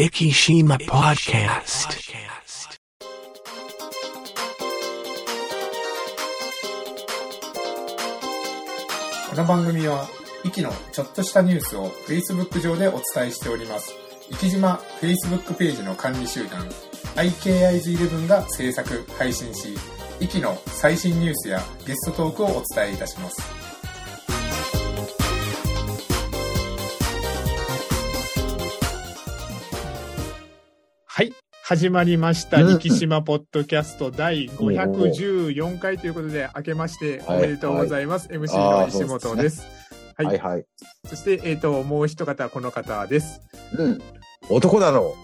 Ikishima Podcast. この番組は、イキのちょっとしたニュースを Facebook 上でお伝えしております。イキ島 Facebook ページの管理集団、IKIs11 が制作、配信し、イキの最新ニュースやゲストトークをお伝えいたします。始まりました。うん生島ポッドキャスト第514回ということで、明けましておめでとうございます。MC の石本です。はいはいはい。そして、えっ、と、もう一方、この方です。うん。男だろ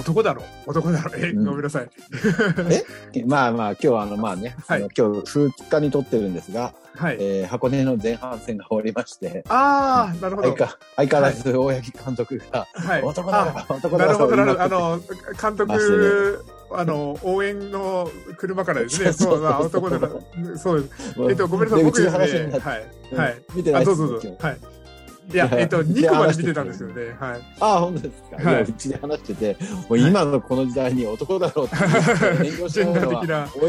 男だろ男だろえ、うんごめんなさい。う。まあまあ、今日はあの、まあね、はいあの今日2日に撮ってるんですが、はい。えー箱根の前半戦が終わりまして、あー、なるほど。相か相変わらず大八木監督が、はい。男だあろ男だろなるほど、なるほど。あの、監督、あの、応援の車からですね。そう、あ男だろ。そうです。えっと、ごめんなさい。で僕ですね。はい。うんはい。あ、見てないですどうぞどうぞ。はい。いや、えっと、で2個まで見てたんですよね。はい。ああ、本当ですか。はいうちで話してて、もう今のこの時代に男だろうって言って炎上したのは、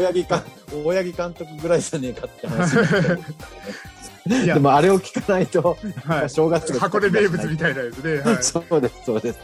大八木監督ぐらいじゃねえかって話になっていや で、もあれを聞かないと、はい。正月が箱根名物みたいなですね。はい。そうです、そうです。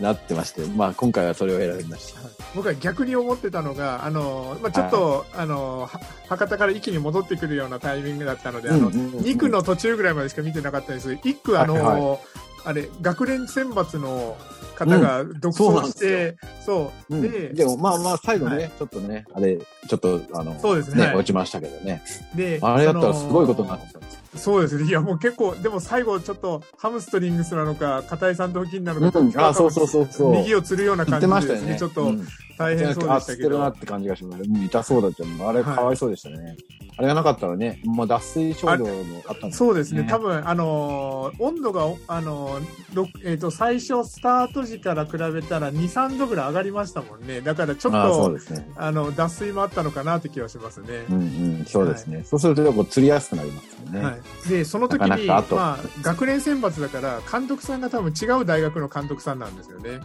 なってまして、まあ今回はそれを選びました。僕は逆に思ってたのが、あの、まあ、ちょっと、あの、は博多から一気に戻ってくるようなタイミングだったので、あの、うんうんうん2区の途中ぐらいまでしか見てなかったんです1区、あの、はいあれ、学連選抜の方が独走して、そううんで、でもまあまあ最後ね、はいちょっとね、あれ、ちょっとあの、そうですねはい落ちましたけどね。で、あれだったらすごいことになってた。そうですね。いや、もう結構、でも最後ちょっとハムストリングスなのか、硬い三頭筋なのか、うんあそうそうそうそう右をつるような感じでね。ですね、ちょっとうん大変そうであ、したけど。知ってるなって感じがします。うん、痛そうだったの。あれ、はいかわいそうでしたね。あれがなかったらね、まあ脱水症状もあったんそうですね、多分あのー温度が、あのーろえー、と最初、スタート時から比べたら2、3度ぐらい上がりましたもんね、だからちょっとですね。あの脱水もあったのかなって気はしますね。うんうん、そうですね。そうすると、こう、釣りやすくなりますよね。はい、でその時になかなかまあ、学年選抜だから監督さんが多分違う大学の監督さんなんですよね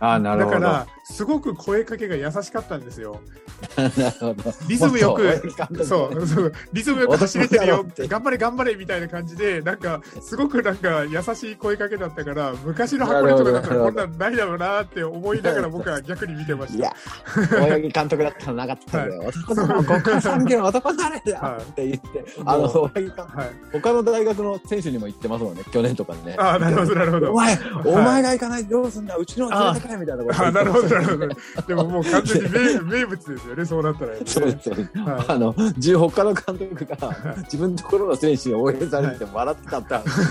ああ、なるほど。だからすごく声かけが優しかったんですよ。リズムよくそうそう。リズムよく走れてるよ 頑張れ頑張れみたいな感じでなんかすごくなんか優しい声かけだったから昔の箱根とかだったらこんななんないだろうなって思いながら僕は逆に見てました。いや、大八木監督だったらなかったんだよ。男だろ、極寒産業の男誰だよはいって言って、あの、大八木監督、はい。他の大学の選手にも言ってますもんね、去年とかに。ね。ああなるほどなるほど。お前、お前が行かないとどうすんだ、うちの連れてかいみたいなことあなるほどなるほど。ど でももう完全に名 名物ですよねそうなったら、ね、そうです。はいあの、じ他の監督が自分のところの選手に応援されてて笑ってたって話。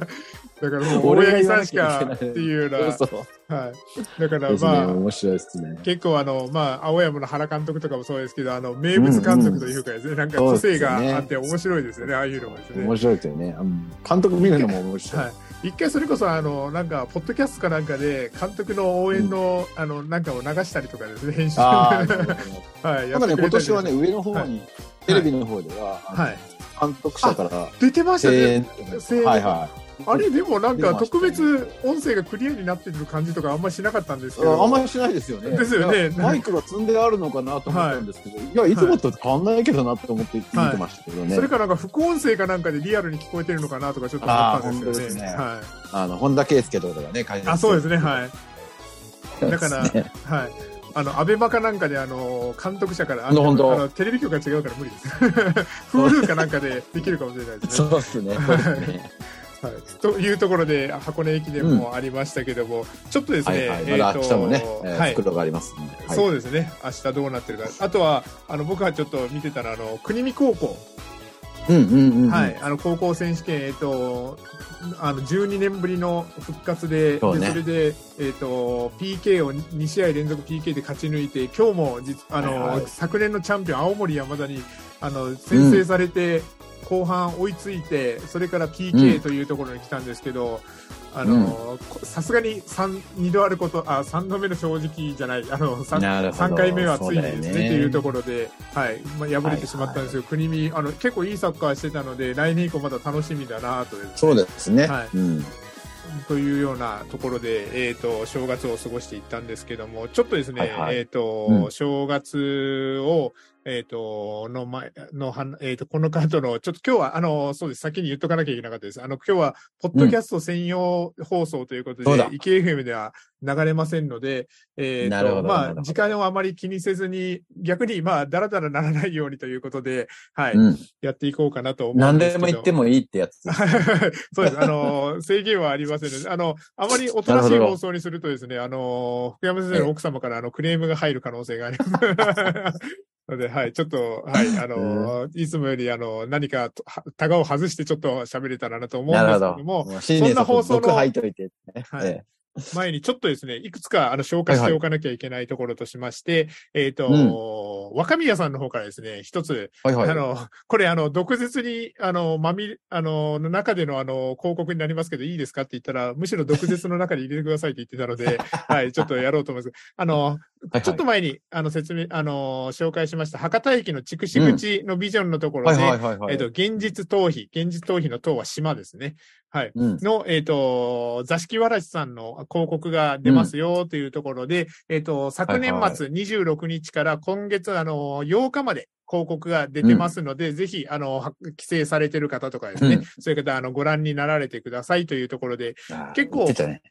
だからもう、大八木さんしかっていうような、そうそう。はい。だからまあ、面白いですね。結構あの、まあ、青山の原監督とかもそうですけど、あの、名物監督というかですね、なんか個性があって面白いですよね、ああいうのもですね。面白いですよね。うん監督見るのも面白い。はい。一回それこそ、あの、なんか、ポッドキャストかなんかで、監督の応援の、あの、なんかを流したりとかですね、編集。はい。なんかね、今年はね、上の方に、テレビの方では、はい。監督者から出てました声ねはいはあれ、でもなんか、特ね別音声がクリアになってる感じとかあんまりしなかったんですけい。ど。あんまりしないですよね。ですよねマイクが積んであるのかなと思ったんですけど、い、や、いつもと変わんないけどなと思って見てましたけどね。それかなんか副音声かなんかでリアルに聞こえてるのかなとかちょっと思ったんですよね。あー本はい。あの、本田圭佑とかがね、解説あ、そうですね、はい。だから、はい。あの、アベマかなんかで、あの、監督者から、ああのあのテレビ局が違うから無理です。Hulu かなんかでできるかもしれないですね。そうですね。はい。というところで、箱根駅伝もありましたけども、ちょっとですね、はいはい。えーとまだ明日もね、えーはい。袋があります。はいそうですね。明日どうなってるか。あとは、あの、僕はちょっと見てたら、あの、国見高校。高校選手権、えっと、あの12年ぶりの復活で、そうねでそれで、えっと、PK を2試合連続 PK で勝ち抜いて、今日も実あの、はいはい昨年のチャンピオン、青森山田にあの先制されて、後半追いついて、それから PK というところに来たんですけど、あのこさすがに三2度あること、あ3度目の正直じゃない、あの 3, なるほど。3回目はついにですねね。っていうところで、はい。まあ、敗れてしまったんですよ、国見あの、結構いいサッカーしてたので、来年以降また楽しみだなとねそうですね。はい。うん。というようなところで、えっ、と、正月を過ごしていったんですけども、ちょっとですね、はいはい。えっ、と、うん。正月を、えっ、と、の前、のは、えっ、と、このカードの、ちょっと今日は、あの、そうです、先に言っとかなきゃいけなかったです。あの、今日は、ポッドキャスト専用放送ということで、イケ FM では流れませんので、えっ、と、なるほどなるまあ、時間をあまり気にせずに、逆に、まあ、だらだらならないようにということで、はい、うん。やっていこうかなと思うん何ですけど。でも言ってもいいってやつ。そうです。あの、制限はありませんので、あの、あまりおとなしい放送にするとですね、あの、福山先生の奥様からあのクレームが入る可能性があります。ので、はい、ちょっと、はい、あの、いつもより、あの、何か、はタガを外してちょっと喋れたらなと思うんですけど。ども、そんな放送の。はいえ前にちょっとですね、いくつか、あの、消化しておかなきゃいけないところとしまして、えっ、と、若宮さんの方からですね、一つ、えはいはい。あの、これ、あの、毒舌に、あの、まみ、あの、の中での、あの、広告になりますけど、いいですかって言ったら、むしろ毒舌の中に入れてくださいって言ってたので、はい、ちょっとやろうと思います。あの、ちょっと前に、あの、説明、あの、紹介しました、博多駅の筑紫口のビジョンのところはいで。えっと、現実逃避、現実逃避の逃は島ですね。はい。うん。の、えっ、と、座敷わらしさんの広告が出ますよというところで、えっ、と、昨年はい末26日から今月、あの、8日まで広告が出てますので、ぜひ、あの、は帰省されてる方とかですね、うんそういう方、あの、ご覧になられてくださいというところで、結構ね。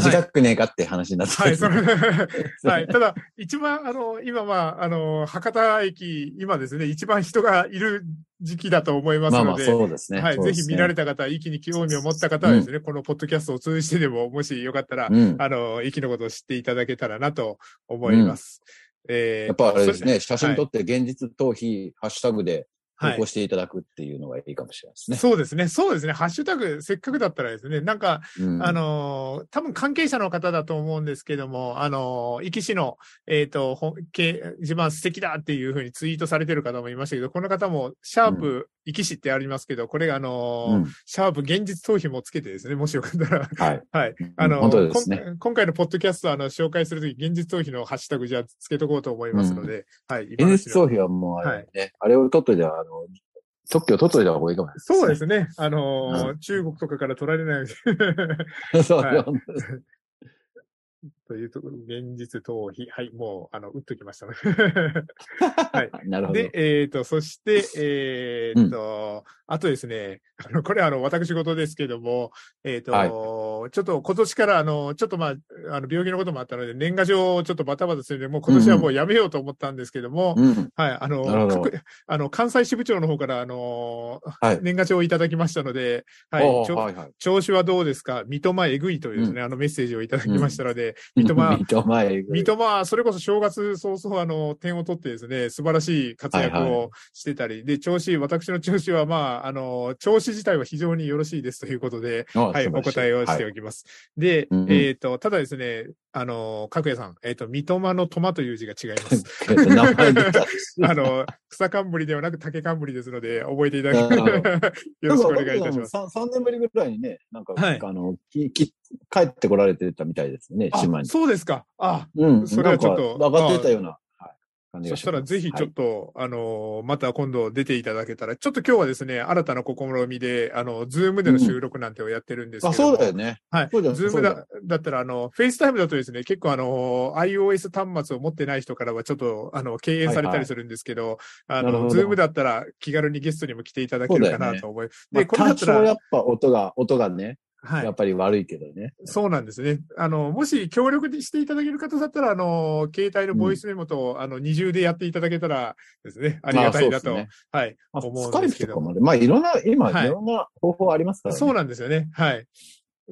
短くねえかって話になってたはい、その、やつねはい。ただ、一番、あの、今は、あの、博多駅、今ですね、一番人がいる時期だと思いますまあまあので、そうですね。はい。ねひ見られた方、息に興味を持った方はですね、このポッドキャストを通じてでも、もしよかったら、うん。あの、息のことを知っていただけたらなと思います。えーやっぱあれですね、写真撮って現実逃避、ハッシュタグで投はい稿。していただくっていうのがいいかもしれないですね。そうですね。そうですね。ハッシュタグ、せっかくだったらですね、なんか、うんあのー多分関係者の方だと思うんですけども、あのー、壱岐市の、えっ、と、ほんけ自分は素敵だっていうふうにツイートされてる方もいましたけど、この方も、シャープ、壱岐市ってありますけど、これがあのーうんシャープ現実逃避もつけてですね、もしよかったら、はい。はい。あの、ね今回のポッドキャスト、あの、紹介するとき、現実逃避のハッシュタグじゃあつけとこうと思いますので、はい。現実逃避はもうあれね、あれを取っといて、あの、特許を取っといた方がいいかもしそうれないですね。あのーう中国とかから取られない。そう、はいというところ、現実逃避。はい、もう、あの、打っときましたね。はい。なるほど。で、えっ、と、そして、えっ、と、あとですね、あの、これあの、私事ですけども、えっ、と、はいちょっと今年からあの、ちょっとまあ、あの、病気のこともあったので、年賀状をちょっとバタバタするので、もう今年はもうやめようと思ったんですけども、うん。はい、あのあの、関西支部長の方から、あの、はい。年賀状をいただきましたので、はい。調子はどうですか？三笘えぐいというですね、あのメッセージをいただきましたので、三笘、三笘三笘、それこそ正月早々、あの、点を取ってですね、素晴らしい活躍はいはをしてたり、で、調子、私の調子は、まあ、あの、調子自体は非常によろしいですということで、は、はいお答えをしておきます。で、うんうん。えっ、と、ただですね、あの、角谷さん、えっ、と、三笘の笘という字が違います。あの、草冠ではなく竹冠ですので、覚えていただけなるほよろしくお願いいたします。3, 3年ぶりぐらいにね、なんか、はい。あのきき帰ってこられてたみたいですね、あ島に。そうですか。あ、うん、それはちょっと上がってたような、そがしたらぜひちょっと。と、あの、また今度出ていただけたら、ちょっと今日はですね、新たな試みで、あの、ズームでの収録なんてをやってるんですけあ、ども、そうだよね。はい。ズームだだだったら、あの、 FaceTime だとですね、結構あの、iOS 端末を持ってない人からはちょっと、あの、敬遠されたりするんですけど、あの、なるほどズームだったら気軽にゲストにも来ていただけるかなと思い、まあ、で、これだ多ったら、少やっぱ音が、音がね、はいやっ。ぱり悪いけどね。そうなんですね。あの、もし協力していただける方だったら、あの、携帯のボイスメモと、あの、二重でやっていただけたらですね、ありがたいなと、ねはい、まあ、思うんですけどまあいろんな、今、はいい、ろんな方法ありますからね。そうなんですよね。はい。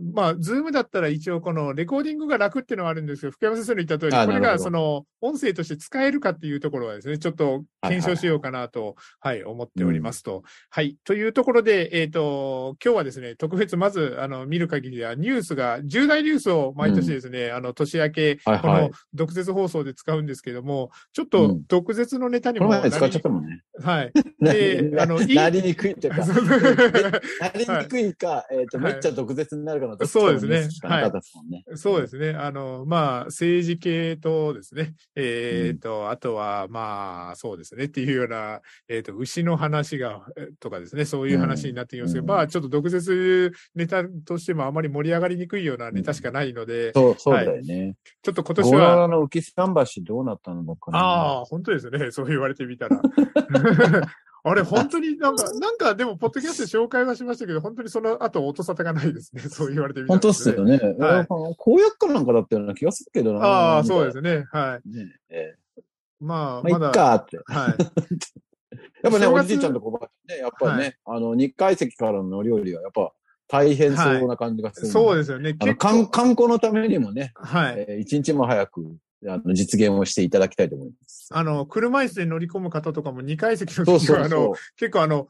まあ、ズームだったら一応このレコーディングが楽っていうのはあるんですけど、福山先生の言った通り、これがその音声として使えるかっていうところはですね、ちょっと検証しようかなと、はい、思っておりますと。はい。というところで、えっ、と、今日はですね、特別まず、あの、見る限りではニュースが、重大ニュースを毎年ですね、あの、年明け、この毒舌放送で使うんですけども、ちょっとうん。毒舌のネタにもこの前使っちゃっなたもんね。り、はい。なであのいいなりにくいというか、なり にくいか、えっ、と、はい。めっちゃ毒舌になるかなそうですねニュースしかなかったですもんね。そうですね。あの、まあ、政治系とですね、えっ、と、あとは、まあ、そうですねっていうような、えっ、と、牛の話が、えとかですね、そういう話になってきますけど、うんまあ、ちょっと毒舌ネタとしてもあまり盛り上がりにくいようなネタしかないので、そう、そうだよね。ちょっと今年は、の浮き桟橋どうなったのかなああ、本当ですね。そう言われてみたら。あれ、本当になんか、なんかでも、ポッドキャストで紹介はしましたけど、本当にその後、音沙汰がないですね。そう言われてみたら、本当っすよね。はい公約かなんかだったような気がするけどな。ああ、そうですね。はい。ね。ええまあ、まあ、いまだ。っかって。はい。やっぱね、おじいちゃんとおばあちゃんね、やっぱりね、はあの、日海石からの料理はやっぱ大変そうな感じがする。そうですよね。あの、観観光のためにもね、はい。えー一日も早く、あの、実現をしていただきたいと思います。あの、車椅子で乗り込む方とかも2階席のそう時は、あそうその、結構あの、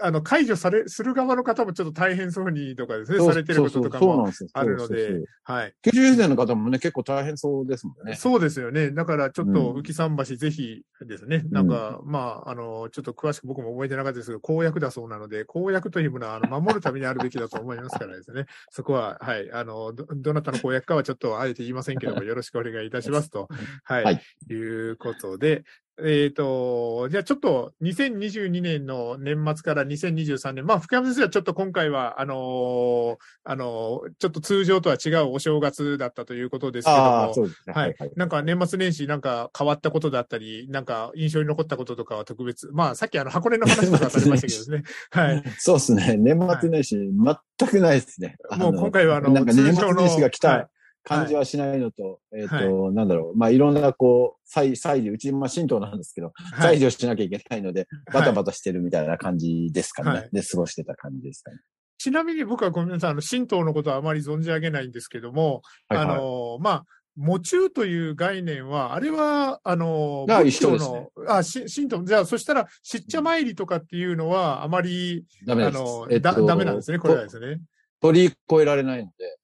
あの、解除され、する側の方もちょっと大変そうにとかですう。ね、されてることとかも。あるのでそうそうそう、はい。90年の方もね、結構大変そうですもんね。そうですよね。だからちょっとうん浮桟橋ぜひですね、なんか、まあ、あの、ちょっと詳しく僕も覚えてなかったですけど、公約だそうなので、公約というものは、あの、守るためにあるべきだと思いますからですね。そこは、はい、あの、ど、どなたの公約かはちょっとあえて言いませんけども、よろしくお願いいたしますと、はい、はいいうことで、えっ、と、じゃあちょっと2022年の年末から2023年、まあ、福山先生はちょっと今回は、あのーあのーちょっと通常とは違うお正月だったということですけども、そうですね。はい。なんか年末年始なんか変わったことだったり、なんか印象に残ったこととかは特別。まあさっきあの箱根の話とかされましたけどですね。はい。そうですね。年末年始、全くないですね。もう今回はあの、なんか年末年始が来はいた感じはしないのと、えっはと、なんだろう。まあ、いろんなこう、祭、祭事、うち、まあ、神道なんですけど、はい祭事をしなきゃいけないので、バタバタしてるみたいな感じですかはい。ねで、過ごしてた感じですかね。ちなみに僕はごめんなさい、あの、神道のことはあまり存じ上げないんですけども、はいはいあの、まあ、喪中という概念は、あれは、あの、あ一緒ですねの、あ、し神道、じゃあ、そしたら、しっちゃ参りとかっていうのは、あまり。あの、えっとだ、ダメなんですね、これはですね。取り越えられないので、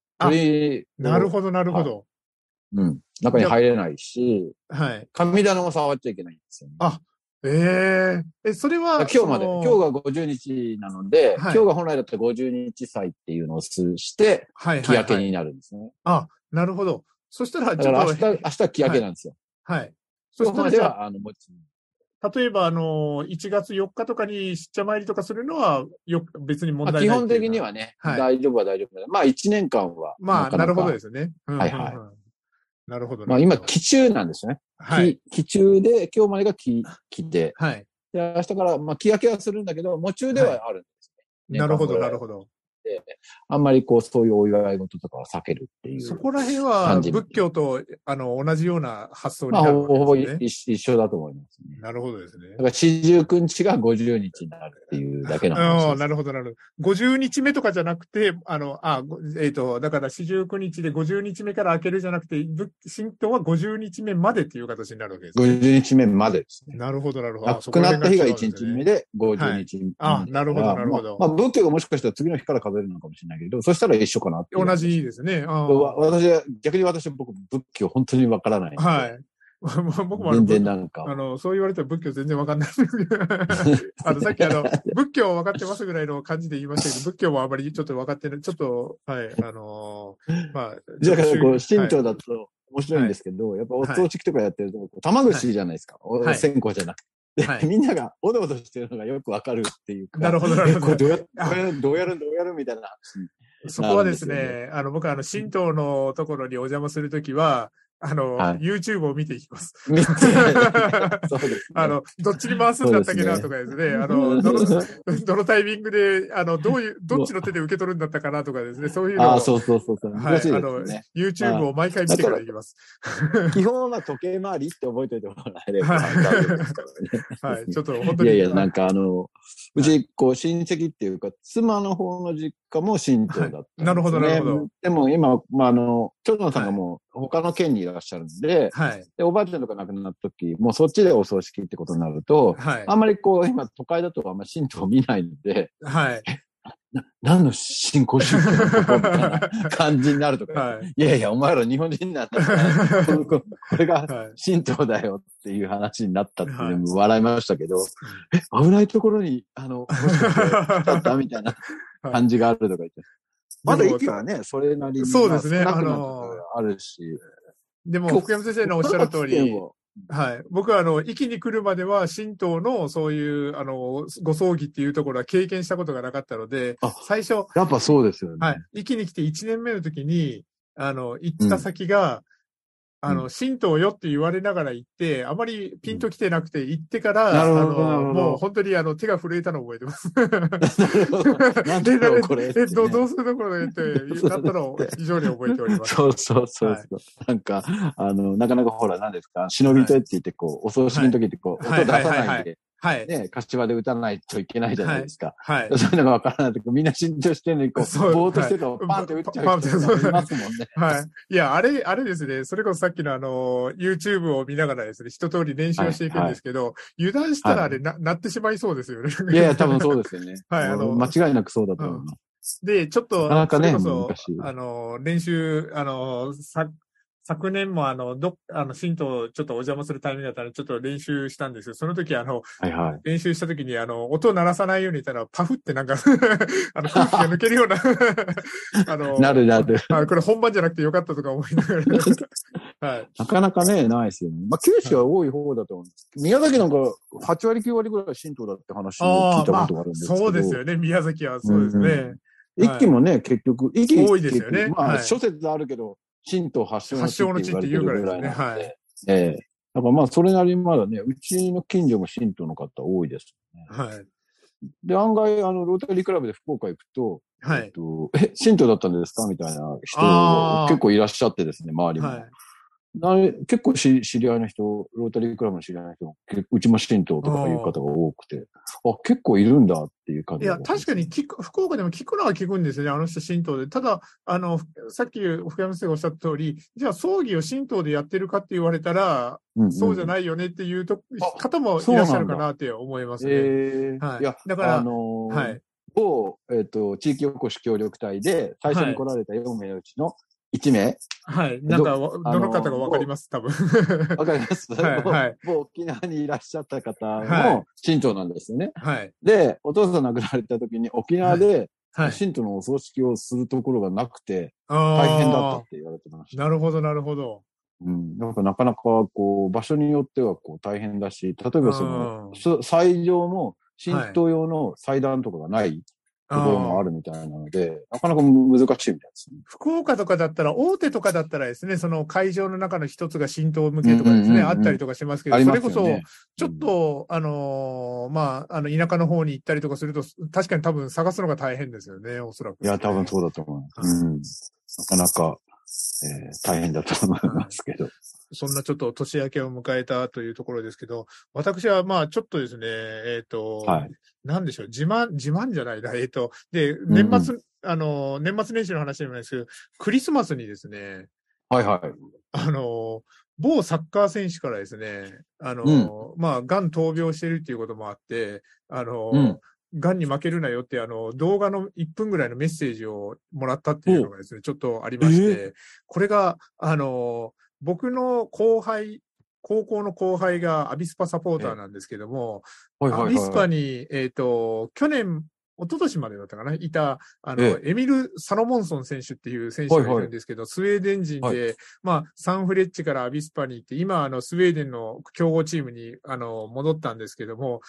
なるほど、なるほど。うん。中に入れないし、はい。神棚も触っちゃいけないんですよね。あえええ、それは、今日まで、今日が50日なので、はい今日が本来だったら50日祭っていうのをすして、はい、日焼けはいはいになるんですね。あ、なるほど。そしたら、だから明日、明日日焼けなんですよ。はい。そそしたらは、あの、もちあ、例えば、あの、1月4日とかにしっちゃ参りとかするのは、よ、別に問まあ、題ない基本的には。はね、はい大丈夫は大丈夫だ。まあ、1年間は。まあ、なるほどですね。うんはいはいなるほど。まあ、今、期中なんですよね。はい。期期中で、今日までが期、期で、はい。で、明日から、まあ、気焼けはするんだけど、喪中ではあるんですね。なるほど、ないるほど。であんまりこう、そういうお祝い事とかは避けるっていう。そこら辺は、仏教と、あの、同じような発想にまあ、なほぼほぼ。一一緒だと思いますね。なるほどですねだ。から四十九日が50日になるっていうだけの話ああ、です。なるほど、なるほど。50日目とかじゃなくて、あの、あごえっ、と、だから四十九日で50日目から開けるじゃなくて、仏神道は50日目までっていう形になるわけですね。50日目までですね。なるほど、なるほど。あ亡くなった日が1そこら辺違うんですね日目で50日目、あなるほどなるほどまあ、まあ仏教がもしかしたら次の日から数えるのかもしれないけど、そしたら一緒かなって同じですね。あわ私は、逆に私は僕、仏教本当にわからない。はい。僕も全然なんか。あの、そう言われたら仏教全然わかんない。あの、さっきあの、仏教は分かってますぐらいの感じで言いましたけど、仏教もあまりちょっと分かってない。ちょっと、はい、あのーまあ、だからこう、はい神道だと面白いんですけど、やっぱお葬式とかやってると、玉串じゃないですか。おはい線香じゃなくて。ではいみんながおどおどしてるのがよくわかるっていうか。なるほどなるほどどうやる、どうやる、どうやるみたいな。そこはですなるんね、あの、僕はあの、神道のところにお邪魔するときは、あの、はい YouTube を見ていきます。見てそうです、ね。あの、どっちに回すんだったっけなとかですね、あの、どの、どのタイミングで、あの、どういう、どっちの手で受け取るんだったかなとかですね、そういうのを、ああ、そうそうそうそう。はい、あの YouTube を毎回見てからいきます。基本は時計回りって覚えておいてもらえれば。はい、ちょっと本当に。いやいや、なんかあの、うち、こう、親戚っていうか、妻の方の実家も神道だったんです、ね。なるほどなるほど。でも今、まあ、あの、長男さんがもう他の県にいらっしゃるんで、はい、で、おばあちゃんとか亡くなった時、もうそっちでお葬式ってことになると、はい、あんまりこう、今都会だとあんまり神道を見ないので、はい、な、何の信仰宗教のことみたいな感じになるとか、はい。いやいや、お前ら日本人なんだから、こ れがはい。神道だよっていう話になったって、はい。笑いましたけど、え、危ないところに、あの、もしかして来ちゃったみたいな。はい感じがあるとか言って。まだ息はね、それなりに。そうですねまあのとあるし。でも、福山先生のおっしゃる通り、ははい。僕は、あの、息に来るまでは、神道の、そういう、あの、ご葬儀っていうところは経験したことがなかったのであ、最初、やっぱそうですよね。はい。息に来て1年目の時に、あの、行った先が、あの、神道よって言われながら行って、あまりピンと来てなくて、行ってから、あの、もう本当にあの、手が震えたのを覚えてます。なんだろう、これ。え、どどうするところでって、なったのを非常に覚えております。そうそうそうそう、なんか、あの、なかなかほら、何ですか、忍び手って言って、こう、お葬式の時ってこう、はい。音出さないで、はい。ね、柏で歌わないといけないじゃないですか。はい。そういうのがわからないと、みんな慎重してるのに、こう、ぼーっとしてると、はいパンって打っちゃう人がいますもんね。はい。いや、あれ、あれですね。それこそさっきのあの、YouTube を見ながらですね、一通り練習をしていくんですけど、油断したらあれな、なってしまいそうですよね。いやいや、多分そうですよね。はいあの間違いなくそうだと思います。で、ちょっと、なかなかねそれこそ、あの、練習、あの、さ、昨年もあの、どっ、あの、神道ちょっとお邪魔するタイミングだったらちょっと練習したんですよ。その時あの、はいはい。練習した時にあの、音を鳴らさないように言ったら、パフってなんか あの、空気が抜けるような あの、なるなる。あこれ本番じゃなくてよかったとか思いながら。はい。なかなかね、ないですよね。まあ、九州は多い方だと思うんです。宮崎なんか、8割9割ぐらい神道だって話を聞いたことがあるんですけど。そうですよね。宮崎はそうですね。一期もね、結局、一期多いですよねまあ、はい諸説あるけけど、神道発祥の地って言うからですね。言われてるぐらいなんではい。ええだからまあ、それなりにまだね、うちの近所も神道の方多いです、ね。はい。で、案外、あの、ロータリークラブで福岡行くと、はい。えっと、え、神道だったんですか？みたいな人結構いらっしゃってですね、周りも。はい。な結構し知り合いの人、ロータリークラブの知り合いの人、けうちも神道とかいう方が多くて、あ結構いるんだっていう感じいや、確かに聞く、福岡でも聞くのは聞くんですよね、あの人神道で。ただ、あの、さっき福山先生がおっしゃった通り、じゃあ葬儀を神道でやってるかって言われたら、うんそうじゃい。ないよねっていうとあ方もいらっしゃるかなって思いますね。ええはいいや、だからあのーはい。某、えっ、と、地域おこし協力隊で、最初に来られた4名のうちの1名、はい。なんかわ、どどの方がわかります、多分。わかります？はいはい某某沖縄にいらっしゃった方はいの神道なんですよね。はい。で、お父さん亡くなられた時に沖縄ではい。神道のお葬式をするところがなくて、大大変だったって言われてました。なるほど、なるほど。うん。なんかなかなかこう、場所によってはこう大変だし、例えばそのう、んそ祭場も神道用の祭壇とかがないところもあるみたいなので、なかなか難しいみたいですね。福岡とかだったら、大手とかだったらですね、その会場の中の一つが神道向けとかですね、うんうんうんうんあったりとかしますけど、それこ。そ、ちょっと、あのーまあ、あの、田舎の方に行ったりとかすると、確かに多分探すのが大変ですよね、おそらく、いや、多分そうだと思います。うん。なかなか、えー大変だと思いますけど。そんなちょっと年明けを迎えたというところですけど、私はまあちょっとですね、えっ、と、はい。なんでしょう、自慢、自慢じゃないな、えっ、と、で、ん年末、あの、年末年始の話でもないですけど、クリスマスにですね、はいはい。あの、某サッカー選手からですね、あの、まあ、癌闘病してるっていうこともあって、あの、うん。癌に負けるなよって、あの、動画の1分ぐらいのメッセージをもらったっていうのがですね、ちょっとありまして、これが、あの、僕の後輩、高校の後輩がアビスパサポーターなんですけども、はいはいはい。アビスパに、えっ、と、去年、一昨年までだったかな、いた、あの、えエミル・サロモンソン選手っていう選手がいるんですけど、スウェーデン人で、はまあ、サンフレッチェからアビスパに行って、今、あの、スウェーデンの強豪チームに、あの、戻ったんですけども、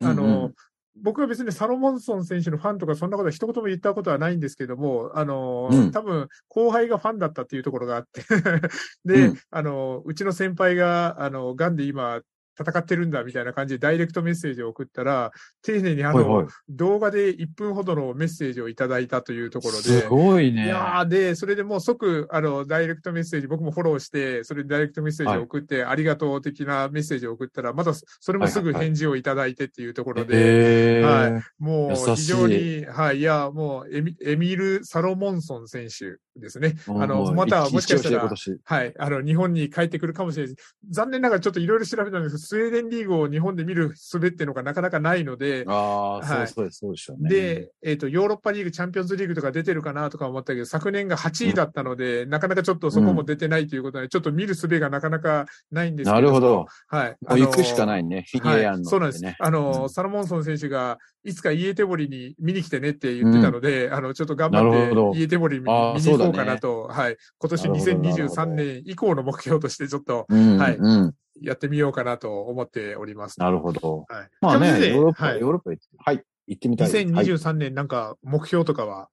あの、うんうん僕は別にサロモンソン選手のファンとかそんなことは一言も言ったことはないんですけども、あの、うん。多分後輩がファンだったっていうところがあって で、うん。あの、うちの先輩が、あの、癌で今戦ってるんだみたいな感じでダイレクトメッセージを送ったら、丁寧にあの、はいはい。動画で1分ほどのメッセージをいただいたというところで、すごいいね。やーで、それでもう即、あの、ダイレクトメッセージ、僕もフォローして、それでダイレクトメッセージを送って、ありがとう的なメッセージを送ったら、またそれもすぐ返事をいただいてっていうところで、へーはいもう優しい非常に、はい、いや、もうエミ、エミール・サロモンソン選手ですね。あの、うんまたもしかしたらはい、あの、日本に帰ってくるかもしれない。残念ながらちょっといろいろ調べたんですスウェーデンリーグを日本で見る術っていうのがなかなかないので、ああ、はいそうです、そうでしょうね。で、えっ、と、ヨーロッパリーグ、チャンピオンズリーグとか出てるかなとか思ったけど、昨年が8位だったので、なかなかちょっとそこも出てないということで、ちょっと見る術がなかなかないんですけなるほど。はい。もう行くしかいないね。フィギュアやんの、ねそうなんです。あの、うんサロモンソン選手が、いつかイエテボリに見に来てねって言ってたので、あの、ちょっと頑張どって、イエテボリ見に行こうかなと、はい。今年なるほどなるほ2023ど年以降の目標としてちょっとうん、はいうん。やってみようかなと思っております。なるほど。はい。まあね、ヨーロッパ、はいヨーロッパ行って、はい、行ってみたいです。はい2023年なんか目標とかは、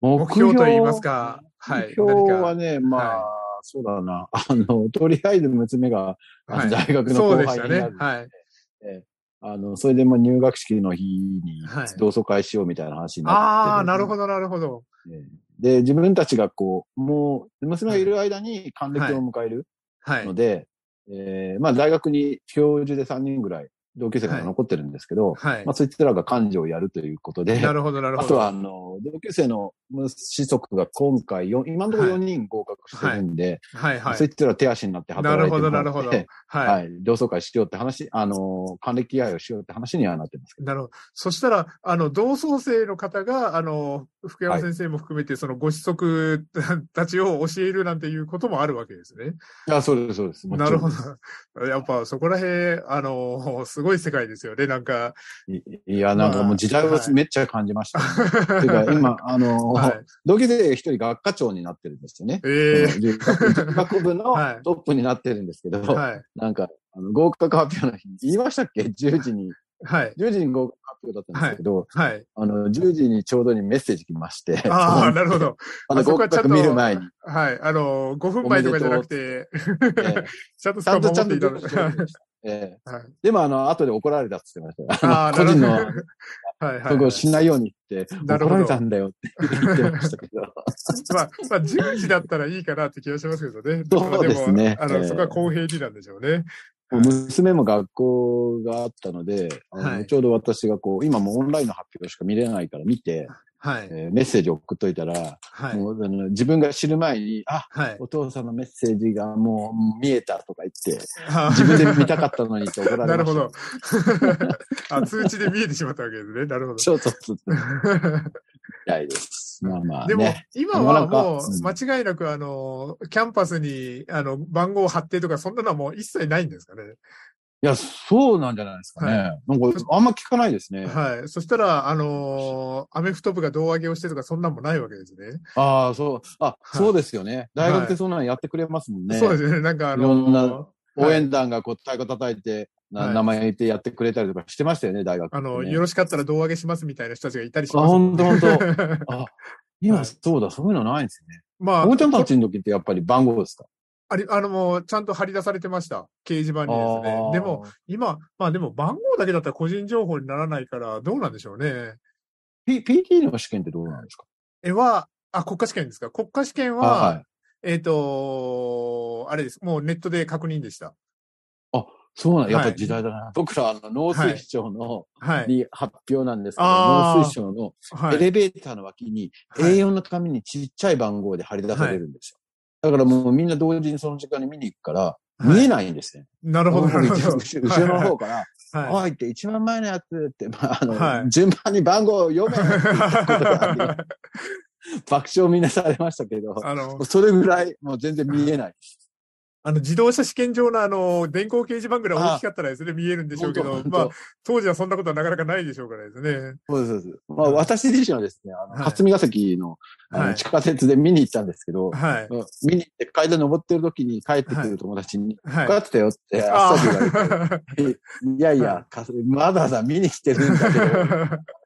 目目標と言いますか、はい。目標はね、まあ、はそうだな。あの、とりあえず娘が、はい大学のそう後でしたね輩になる。。はい。あの、それでまあ入学式の日にはい同窓会しようみたいな話になって、ああ、なるほど、なるほど。で、自分たちがこう、もう、娘がいる間に還暦を迎えるはいの。で、えーまあ大学に教授で3人ぐらい同級生が残ってるんですけど、はいまあ。そいつらが幹事をやるということで、なるほど、なるほど。あとは、あの、同級生の子息が今回4、今のところ4人合格してるんで、はい、はいそ。いつら手足になってなるほど、働いてなるほど。って、は。はいい、同窓会しようって話、あの、還暦祝いをしようって話にはなってますけど。なるほど。そしたら、あの、同窓生の方が、あの、福山先生も含めて、そのご子息 たちを教えるなんていうこともあるわけですね。いや、そうです、そうです。なるほど。やっぱそこら辺、あの、すごい世界ですよね。なんか、いいや、なんかもう時代をはいめっちゃ感じました、ね。ていうか、今、あの、はい。同級生一人学科長になってるんですよね。えその学学部の はいトップになってるんですけど、えはい。なんか、あの合格発表の日、言いましたっけ ?10 時に、はい。10時に合格発表だったんですけど、はい。あの、10時にちょうどにメッセージ来まして、ああ、なるほ。ど。あの、合格見る前に、はい。あの、5分前とかじゃなくて、え ちゃんとちゃんとちゃんと守っていたの。ええはいでも、あの、後で怒られたって言ってましたよ。ああ、個人の、はいはい。そこをしないようにって、怒られたんだよって言ってましたけど。まあ、まあ、10時だったらいいかなって気がしますけどね。そうですねまあの、ええそこは公平になんでしょうね。娘も学校があったので、はいちょうど私がこう、今もうオンラインの発表しか見れないから見て、はい。えーメッセージ送っといたら、はい。もうあの自分が知る前に、あ、はい。お父さんのメッセージがもう見えたとか言って、あ自分で見たかったのにって怒られました。なるほど。あ、通知で見えてしまったわけですね。なるほど。そうそうそう。みたいです。まあまあでもね。、今はもううん間違いなく、あの、キャンパスに、あの、番号を貼ってとか、そんなのはもう一切ないんですかね。いや、そうなんじゃないですかね。はなんか、あんま聞かないですね。はい。そしたら、あのアメフト部が胴上げをしてとか、そんなんもないわけですね。ああ、そう、あ、いそうですよね。大学ってそんなのやってくれますもんね。そうですね。なんかあのいろんなはい応援団がこう太鼓叩いて、なはい名前言ってやってくれたりとかしてましたよね、大学ね、あの、よろしかったら胴上げしますみたいな人たちがいたりしあ、ますもんほんとほんと。ね。あ、今、はいそうだ、そういうのないんですよね。まあ、おもちゃんたちの時ってやっぱり番号ですか？あり、あの、もう、ちゃんと貼り出されてました。掲示板にですね。でも、、今、まあでも番号だけだったら個人情報にならないから、どうなんでしょうね。P、PT の試験ってどうなんですか？え、は、あ、国家試験ですか？国家試験あは、はい。えっ、と、あれです。もうネットで確認でした。そうなん、やっぱ時代だな。僕ら、あの、農水省の、はい。に発表なんですけど、農水省のはい。エレベーターの脇にはい A4 の紙にちっちゃい番号で貼り出されるんですよ。だからもうみんな同時にその時間に見に行くから、はい見えないんですね。なるほど、なるほど。後ろの方から、はい。おいって一番前のやつって、まあ、あの、はい順番に番号を読めって 爆笑みんなされましたけど、あの、それぐらいもう全然見えない。あの、自動車試験場のあの、電光掲示板ぐらい大きかったらですね、見えるんでしょうけどまあ本、当。時はそんなことはなかなかないでしょうからですね。そうですそうです。まあ、私自身はですね、あの、はい。霞ヶ関のあはい。の地下鉄で見に行ったんですけど、はい。うん見に行って階段登ってる時に帰ってくる友達に、はいってたよってあっさり言われて、あ いやいやはい、かまだまだ見に来てるんだけど、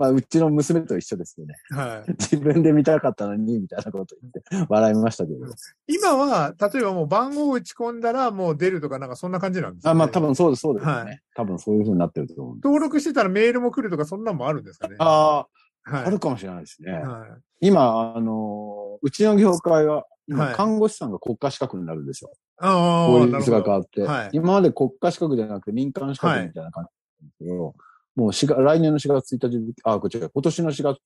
まあ、うちの娘と一緒ですよね。はい。自分で見たかったのに、みたいなこと言って、笑いましたけど。今は、例えばもう番号を打ち込んだらもう出るとかなんかそんな感じなんですか、ね、あまあ、多分そうです、そうですよね。は多分そういう風になってると思う。登録してたらメールも来るとかそんなんもあるんですかね？ああ、はい。あるかもしれないですね。はい。今、あの、うちの業界は、今はい看護師さんが国家資格になるんですよ。ああ、法。律が変わって。はい今まで国家資格じゃなくて民間資格みたいな感じなんですけど、もう4月来年の4月1日付、あ、こっちら、今年の4月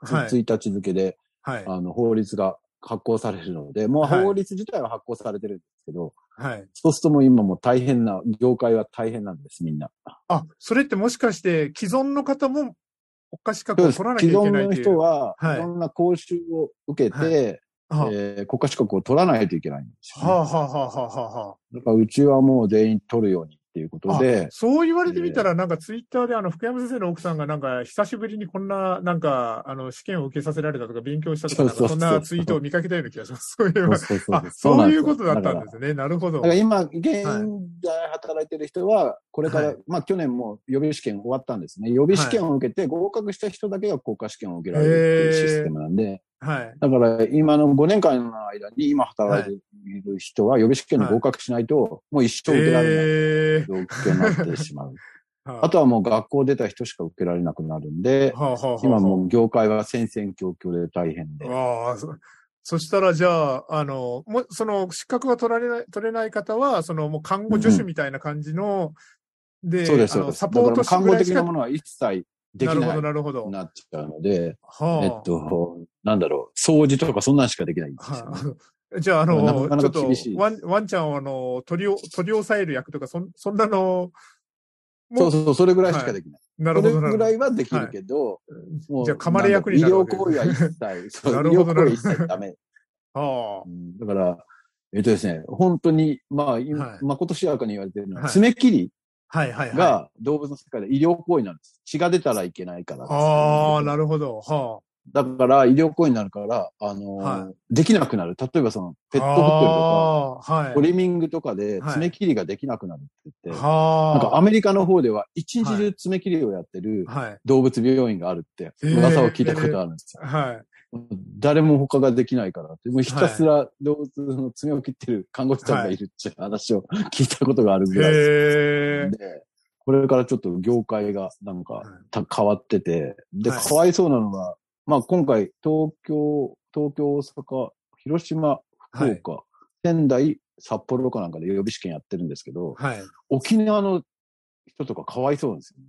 はい。1日付で、はい。あの、法律が発行されるので、もうはい法律自体は発行されてるんですけど、はい。そうするともう今もう大変な、業界は大変なんです、みんな。あ、それってもしかして既存の方も国家資格を取らなきゃ既存のいけないっていう？人は、はいいろんな講習を受けて、はあえー国家資格を取らないといけないんですよね、はあはあはあはあはあ。だからうちはもう全員取るようにっていうことで、そう言われてみたら、なんかツイッターであの、福山先生の奥さんがなんか、久しぶりにこんな、なんか、あの、試験を受けさせられたとか、勉強したとか、そんなツイートを見かけたような気がします。そういえば。そうそういうことだったんですね。なるほど。だから今、現在働いてる人は、これから、はいまあ去年も予備試験終わったんですね。予備試験を受けて合格した人だけが国家試験を受けられるっていうシステムなんで、はい。だから今の5年間の間に今働いている人は予備試験に合格しないと、もう一生受けられないえ状況になってしまう。あとはもう学校出た人しか受けられなくなるんで、はあはあはあ今もう業界は戦々恐々で大変で。ああ、そそしたら、じゃあ、あの、もう、その、資格が取られない、取れない方は、その、もう、看護助手みたいな感じの、で、そうです、そうです。サポート看護的なもの。のは一切できなるほど、ないなるほど。なっちゃうので、はあ。えっと、なんだろう、掃除とかそんなんしかできないんですよね、はい。じゃあ、あの、なかなちょっとワン、ワンちゃんを、あの、取りを、取り押さえる役とか、そん、そんなの、もそうそう、それぐらいしかできない。それなるほど、なるほど。ぐらいはできるけど、もうじゃあ、噛まれ役になる医療行為は一切、医療行為は一切ダメ。はうんだから、えっとですね、本当に、まあ、今はいまことしやかに言われてるのは、はい爪切りあ。はい、はい、はい。が動物の世界で医療行為なんです。血が出たらいけないから。ああ、なるほど。はだから、医療行為になるから、あのーはできなくなる。例えばその、ペあ。ットホテルとか、はい。トリミングとかではい爪切りができなくなるって言って、はあ。なんかアメリカの方では一日中爪切りをやってるはい。動物病院があるって噂を聞いたことあるんですよ。はい。誰も他ができないからって。もうひたすら動物の爪を切ってる看護師さんがいるっていう話を聞いたことがあるぐらいです。で、これからちょっと業界がなんか変わってて、で、はいかわいそうなのが、まあ今回東京、東京、大阪、広島、福岡、仙台、札幌かなんかで予備試験やってるんですけど、はい。沖縄の人とかかわいそうなんですよね。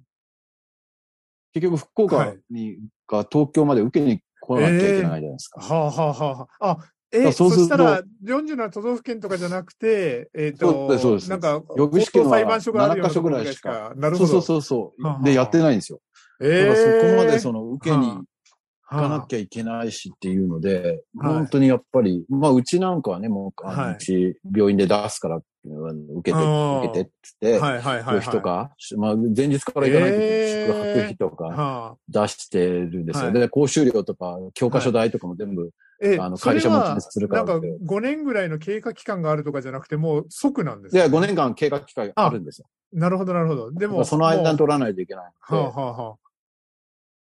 結局福岡に、が東京まで受けに来なきゃいけないじゃないですか。はあ、はあ、はあ。あ、だえ、からそうそしたら、47都道府県とかじゃなくて、えっ、そうですそうと、ですなんか、予備試験は高等裁判所があるような7箇所ぐらいしかなるほど。そうそうそうそう。で、やってないんですよ。だえからそこまでの、その受けにかなきゃいけないしっていうので、はい。本当にやっぱり、まあうちなんかはね、もう、あのはい。うち病院で出すから、うん受けて、受けてって言って、はいはいはい費とか、まあ前日から行かないとえー。宿泊費とかはあ。出してるんですよ。はい。で、講習料とか教科書代とかも全部、え、あの会社持ちはでするかなんからって5年ぐらいの経過期間があるとかじゃなくて、もう即なんですかで、5年間経過機会があるんですよ。なるほどなるほど。でも、その間取らないといけないので。はあ、はあは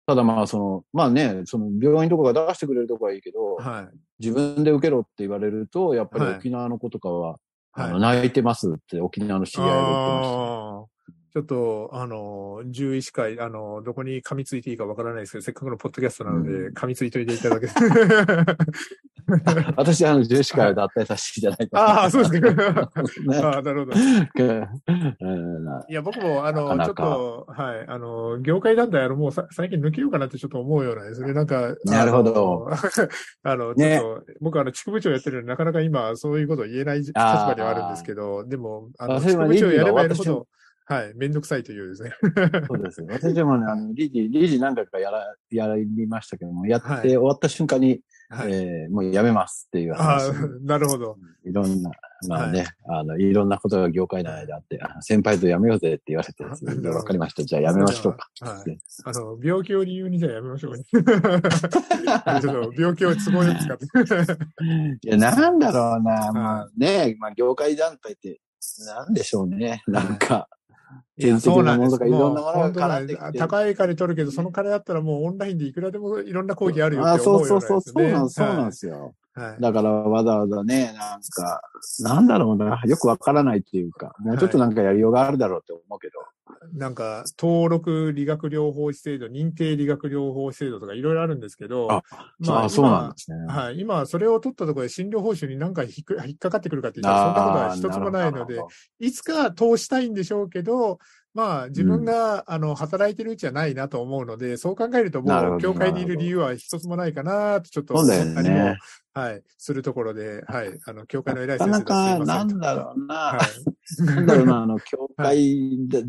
ただまあその、まあね、その病院とかが出してくれるとこはいいけど、あ。はい。自分で受けろって言われると、やっぱりはい沖縄の子とかは、あのはい。泣いてますって沖縄の知り合いが言ってました。ああちょっと、あの、獣医師会、あの、どこに噛みついていいかわからないですけど、せっかくのポッドキャストなので、うん噛みついといていただけ 私、あの、ジェシカを脱退させていただいた。ああ、そうですか。ねああ、なるほど。うんいや、僕も、あの、なかなかちょっと、はい、あの、業界団体、あの、もうさ最近抜けようかなってちょっと思うようなんですね。なんか、なるほどあの。ちねょっと、僕、あの、地区部長やってるので、なかなか今、そういうことを言えない立場ではあるんですけど、でも、あの、あ地区部長やればやるほど、はい、めんどくさいというですね。そうです。私もね、あの、理事、理事何回かやら、やりましたけども、やってはい終わった瞬間に、はい。えーもうやめますっていうあ話あ。なるほど。いろんな、まあね、あの、いろんなことが業界内であって、先輩とやめようぜって言われてわかりました。じゃあやめましょうか。はい。あの、病気を理由にじゃあやめましょうね。ちょっと病気を都合よく使って。いや、なんだろうな、いまあね、まあ業界団体って、なんでしょうね。なんか、いや、そうなんです。いろんなものが絡なんできて。高い金取るけど、その金あったらもうオンラインでいくらでもいろんな講義あるよあって思そううそうそう、よう。そうなんそうなんはですよ。い。はいだからわざわざね、なんか、なんだろうな、よくわからないっていうか、もうちょっとなんかやりようがあるだろうって思うけど。なんか、登録理学療法士制度、認定理学療法士制度とかいろいろあるんですけど、あまああ、そうなんですね。はい。今、それを取ったところで診療報酬に何か引っかかかってくるかって言ったら、そんなことは一つもないので、いつか通したいんでしょうけど、まあ、自分が、あの、働いてるうちはないなと思うので、そう考えるともう、教会にいる理由は一つもないかなと、ちょっと、そうだよ思ったりもね。はい、するところで、はい、あの、教会の偉ないか先生なか、だすいませなんだろうな、はい。なんだろうな、あの、教会 だ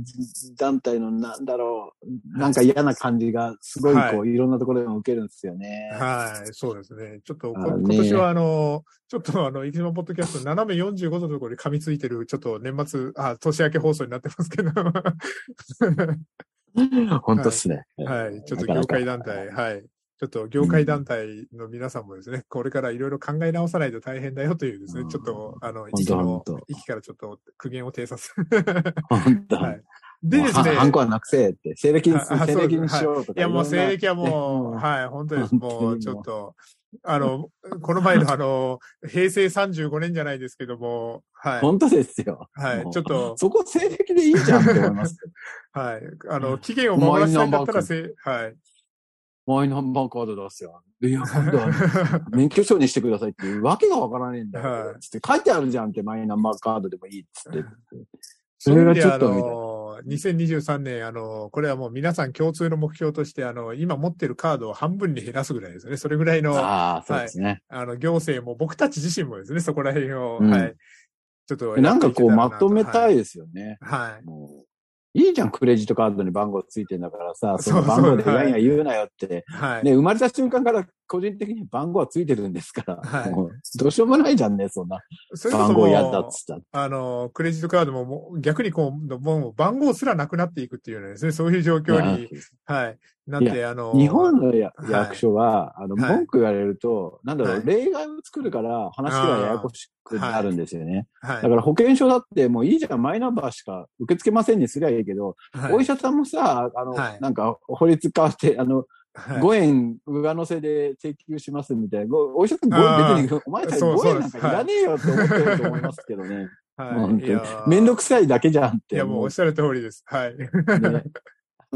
団体のなんだろう、なんか嫌な感じが、すごいこう、いろんなところでも受けるんですよね。はい、そうですね。ちょっと今年はあの、ちょっとあの、いきまポッドキャスト斜め45度のところに噛みついてる、ちょっと年末、あ、年明け放送になってますけど。本当っすね。はい。ちょっと業なかなか界団体、はい。ちょっと業界団体の皆さんもですね、これからいろいろ考え直さないと大変だよというですねう、んちょっと、あの、当息の息からちょっと苦言を呈さす。本当。はい。でですね、ハンコはなくせって、西暦に、にしようとか。いや、もう西暦はもう、ねはい、本当です。もうちょっと、あの、この前のあの、平成35年じゃないですけども、はい。本当ですよ。はいちょっとそこ西暦でいいじゃんって思います。はい。あの、期限を守らせたいんだったら、せ、はい。マイナンバーカード出すよ。いや、今度は 免許証にしてくださいっていうわけがわからないんだよ。はいつって書いてあるじゃんって、マイナンバーカードでもいいっつって。それがちょっとみたいと、2023 年、あの、これはもう皆さん共通の目標として、あの、今持ってるカードを半分に減らすぐらいですね。それぐらいの、あああ、そうですね。の、行政も僕たち自身もですね、そこら辺を、うんはい。ちょっと。なんかこう、まとめたい。いですよね。はい。もういいじゃん、クレジットカードに番号ついてんだからさ、その番号でやんや言うなよって。はい。ね、生まれた瞬間から個人的に番号はついてるんですから。はいもうどうしようもないじゃんね、そんな。そ番号やったっつったら。あの、クレジットカードももう逆にこう、もう番号すらなくなっていくっていうのはですね、そういう状況に、はい、なって、あの、日本の役所は、あの、はい文句言われると、なんだろう、はい例外を作るから話がややこしくなるんですよね。はいだから保険証だってもういいじゃん、マイナンバーしか受け付けませんにすりゃいいけど、はいお医者さんもさ、あの、はいなんか法律変わって、あの、はい5円上乗せで請求しますみたいな。ごお医者さんあー5円別に、お前たちそう5円なんかいらねえよって思ってると思いますけどね。はいめんどくさいだけじゃんって。いや、もうおっしゃる通りです。はい。ね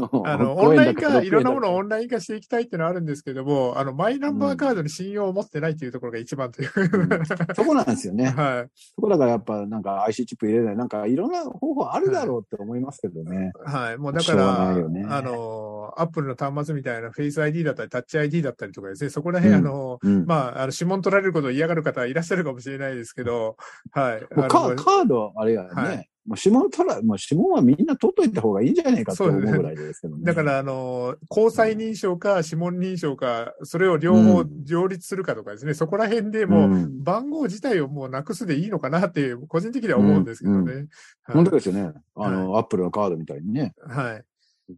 あの、5オンライン化、いろんなものをオ6ンライン化していきたいっていうのはあるんですけども、あの、マイナンバーカードに信用を持ってないっていうところが一番という。円そこなんですよね。はい。そこだからやっぱなんか IC チップ入れない、なんかいろんな方法あるだろうって思いますけどね。はい。もうだから、ねあの、アップルの端末みたいなフェイス ID だったり、タッチ ID だったりとかですね、そこら辺、うんあの、うん。まあ、あの、指紋取られることを嫌がる方はいらっしゃるかもしれないですけど、はい。カード、あれやね、はいもう指紋取ら、もう指紋はみんな取っといた方がいいんじゃないかって思うぐらいですけどね。だから、あの、交際認証か指紋認証か、それを両方うん両立するかとかですね、そこら辺でもう、ん番号自体をもうなくすでいいのかなっていう、個人的には思うんですけどね。はい本当ですよね。あの、アップルのカードみたいにね。はい。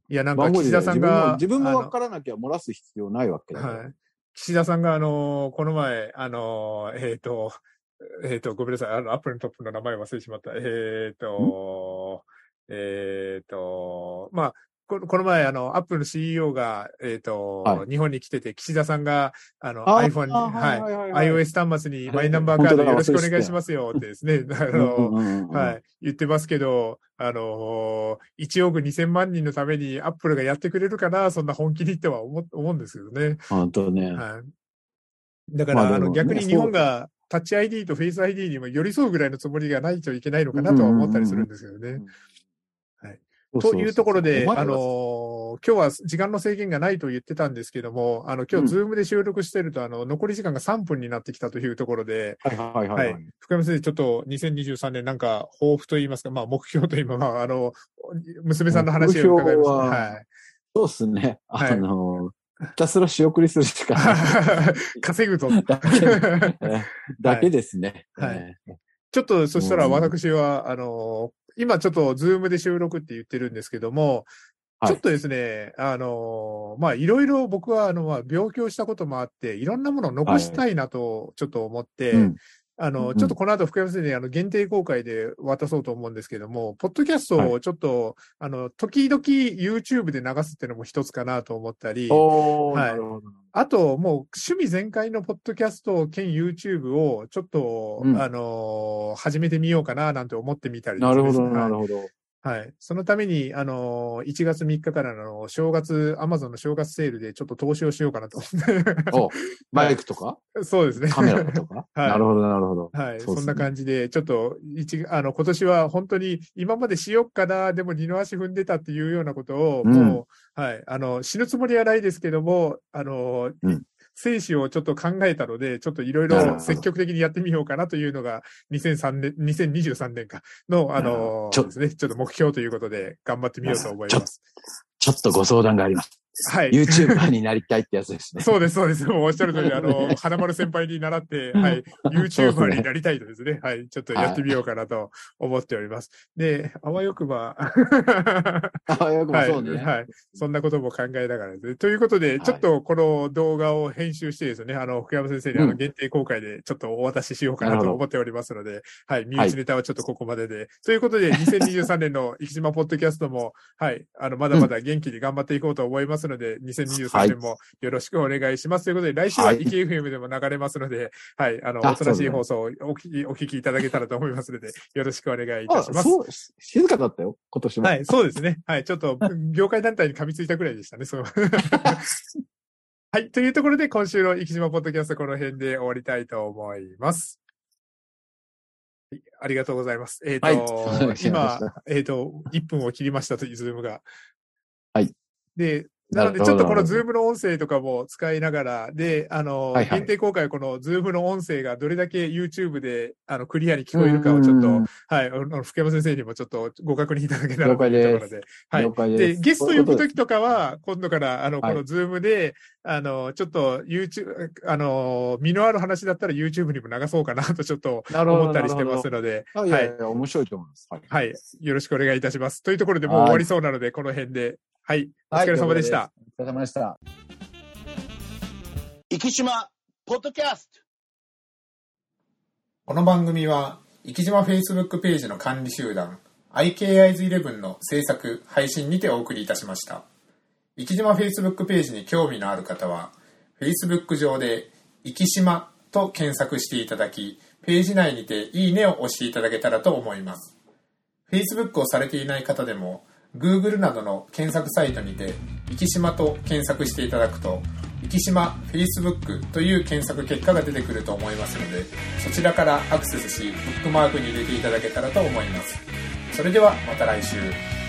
いや、なんか岸田さんが、自分もあの分からなきゃ漏らす必要ないわけだから。はい。岸田さんが、あのこの前、あのえっ、と、えっ、と、ごめんなさい。あの、アップルのトップの名前忘れてしまった。えっ、と、えっ、と、まあ、ここの前、あの、アップルの CEO が、えっ、と、はい日本に来てて、岸田さんが、あの、あ iPhone に、あはい、はいはいはい iOS 端末にはいマイナンバーカードよろしくお願いしますよってですね、あうんの、うんうんうんはい、言ってますけど、あのー、1億2000万人のためにアップルがやってくれるかな、そんな本気にっては思思うんですけどね。本当ね。はい。だから、あの、まあでもね逆に日本がタッチ ID とフェイス ID にも寄り添うぐらいのつもりがないといけないのかなとは思ったりするんですけどね。というところで、あのー、今日は時間の制限がないと言ってたんですけども、あの、今日ズームで収録してると、あの、残り時間が3分になってきたというところで、はいはいははいいはい。。福山先生、ちょっと2023年なんか抱負といいますか、まあ目標といいますあ、あの、娘さんの話を伺いました。目標ははい。そうですね。はいあの、ひたすら仕送りするしかない。稼ぐぞ。だけ。えだけですね。はい。えちょっと、そしたらうん。私は、あの、今ちょっとズームで収録って言ってるんですけども、はい。ちょっとですね、あの、まあ、いろいろ僕は、あの、まあ、病気をしたこともあって、いろんなものを残したいなと、ちょっと思って、うんあの、うんちょっとこの後、福山先生にあの限定公開で渡そうと思うんですけども、ポッドキャストをちょっと、あの、時々 YouTube で流すっていうのも一つかなと思ったり、はい。あと、もう趣味全開のポッドキャスト兼 YouTube をちょっと、うん。あのー始めてみようかななんて思ってみたりなるほど、はいなるほど。はい。そのために、あの、1月3日からの正月、アマゾンの正月セールでちょっと投資をしようかなと。お マイクとか？そうですね。カメラとか、はいなるほど、なるほど。はい。そねそんな感じで、ちょっと、一、あの、今年は本当に今までしよっかな、でも二の足踏んでたっていうようなことを、うんもう、はい。あの、死ぬつもりはないですけども、あの、うん生死をちょっと考えたので、ちょっといろいろ積極的にやってみようかなというのが、2003年、2023年かの、あのどちょですね、ちょっと目標ということで頑張ってみようと思います。ちょっとご相談があります。はい。YouTuber になりたいってやつですね。そうです、そうです。もうおっしゃる通り、あの、花丸先輩に習って、はい、YouTuber になりたいとですね、はい、ちょっとやってみようかなと思っております。で、あわよくば、あよくもはい、そうね。はい。そんなことも考えながらですね。ということで、はいちょっとこの動画を編集してですね、あの、福山先生にあうんの限定公開でちょっとお渡ししようかなと思っておりますので、はい、身内ネタはちょっとここまでで。ということで、2023年の生島ポッドキャストも、はい、あの、まだまだ元気に頑張っていこうと思いますので、2023年もよろしくお願いします。ということで、来週ははいイケ FM でも流れますので、はい、あの、あおとなしい放送をお聞き、お聞きいただけたらと思いますので、よろしくお願いいたあ、します。そう、静かだったよ、今年も。はい、そうですね。はい、ちょっと、業界団体に噛みついたくらいでしたね、そう。はい、というところで、今週の生島ポッドキャストこの辺で終わりたいと思います。はい、ありがとうございます。えっ、と、はい今、えっ、と、1分を切りましたというズームが。はい。で、なので、ちょっとこのズームの音声とかも使いながら、で、あの、はいはい限定公開はこのズームの音声がどれだけ YouTube で、あの、クリアに聞こえるかをちょっと、うんはい、あの福山先生にもちょっとご確認いただけたらというところで。はいで。ゲスト呼ぶときとかは、今度から、あの、こはいのズームで、あの、ちょっと YouTube、あの、身のある話だったら YouTube にも流そうかなとちょっと思ったりしてますので、はい面白いと思います。はい。はい。よろしくお願いいたします。というところでもう終わりそうなので、この辺で。はい。お疲れ様でした。はい。お疲れ様でした。生島ポッドキャストこの番組は、生島 Facebook ページの管理集団、IKIs11 の制作、配信にてお送りいたしました。生島 Facebook ページに興味のある方は、Facebook 上で、生島と検索していただき、ページ内にていいねを押していただけたらと思います。Facebook をされていない方でも、Google などの検索サイトにて、生島と検索していただくと、生島 Facebook という検索結果が出てくると思いますので、そちらからアクセスし、ブックマークに入れていただけたらと思います。それではまた来週。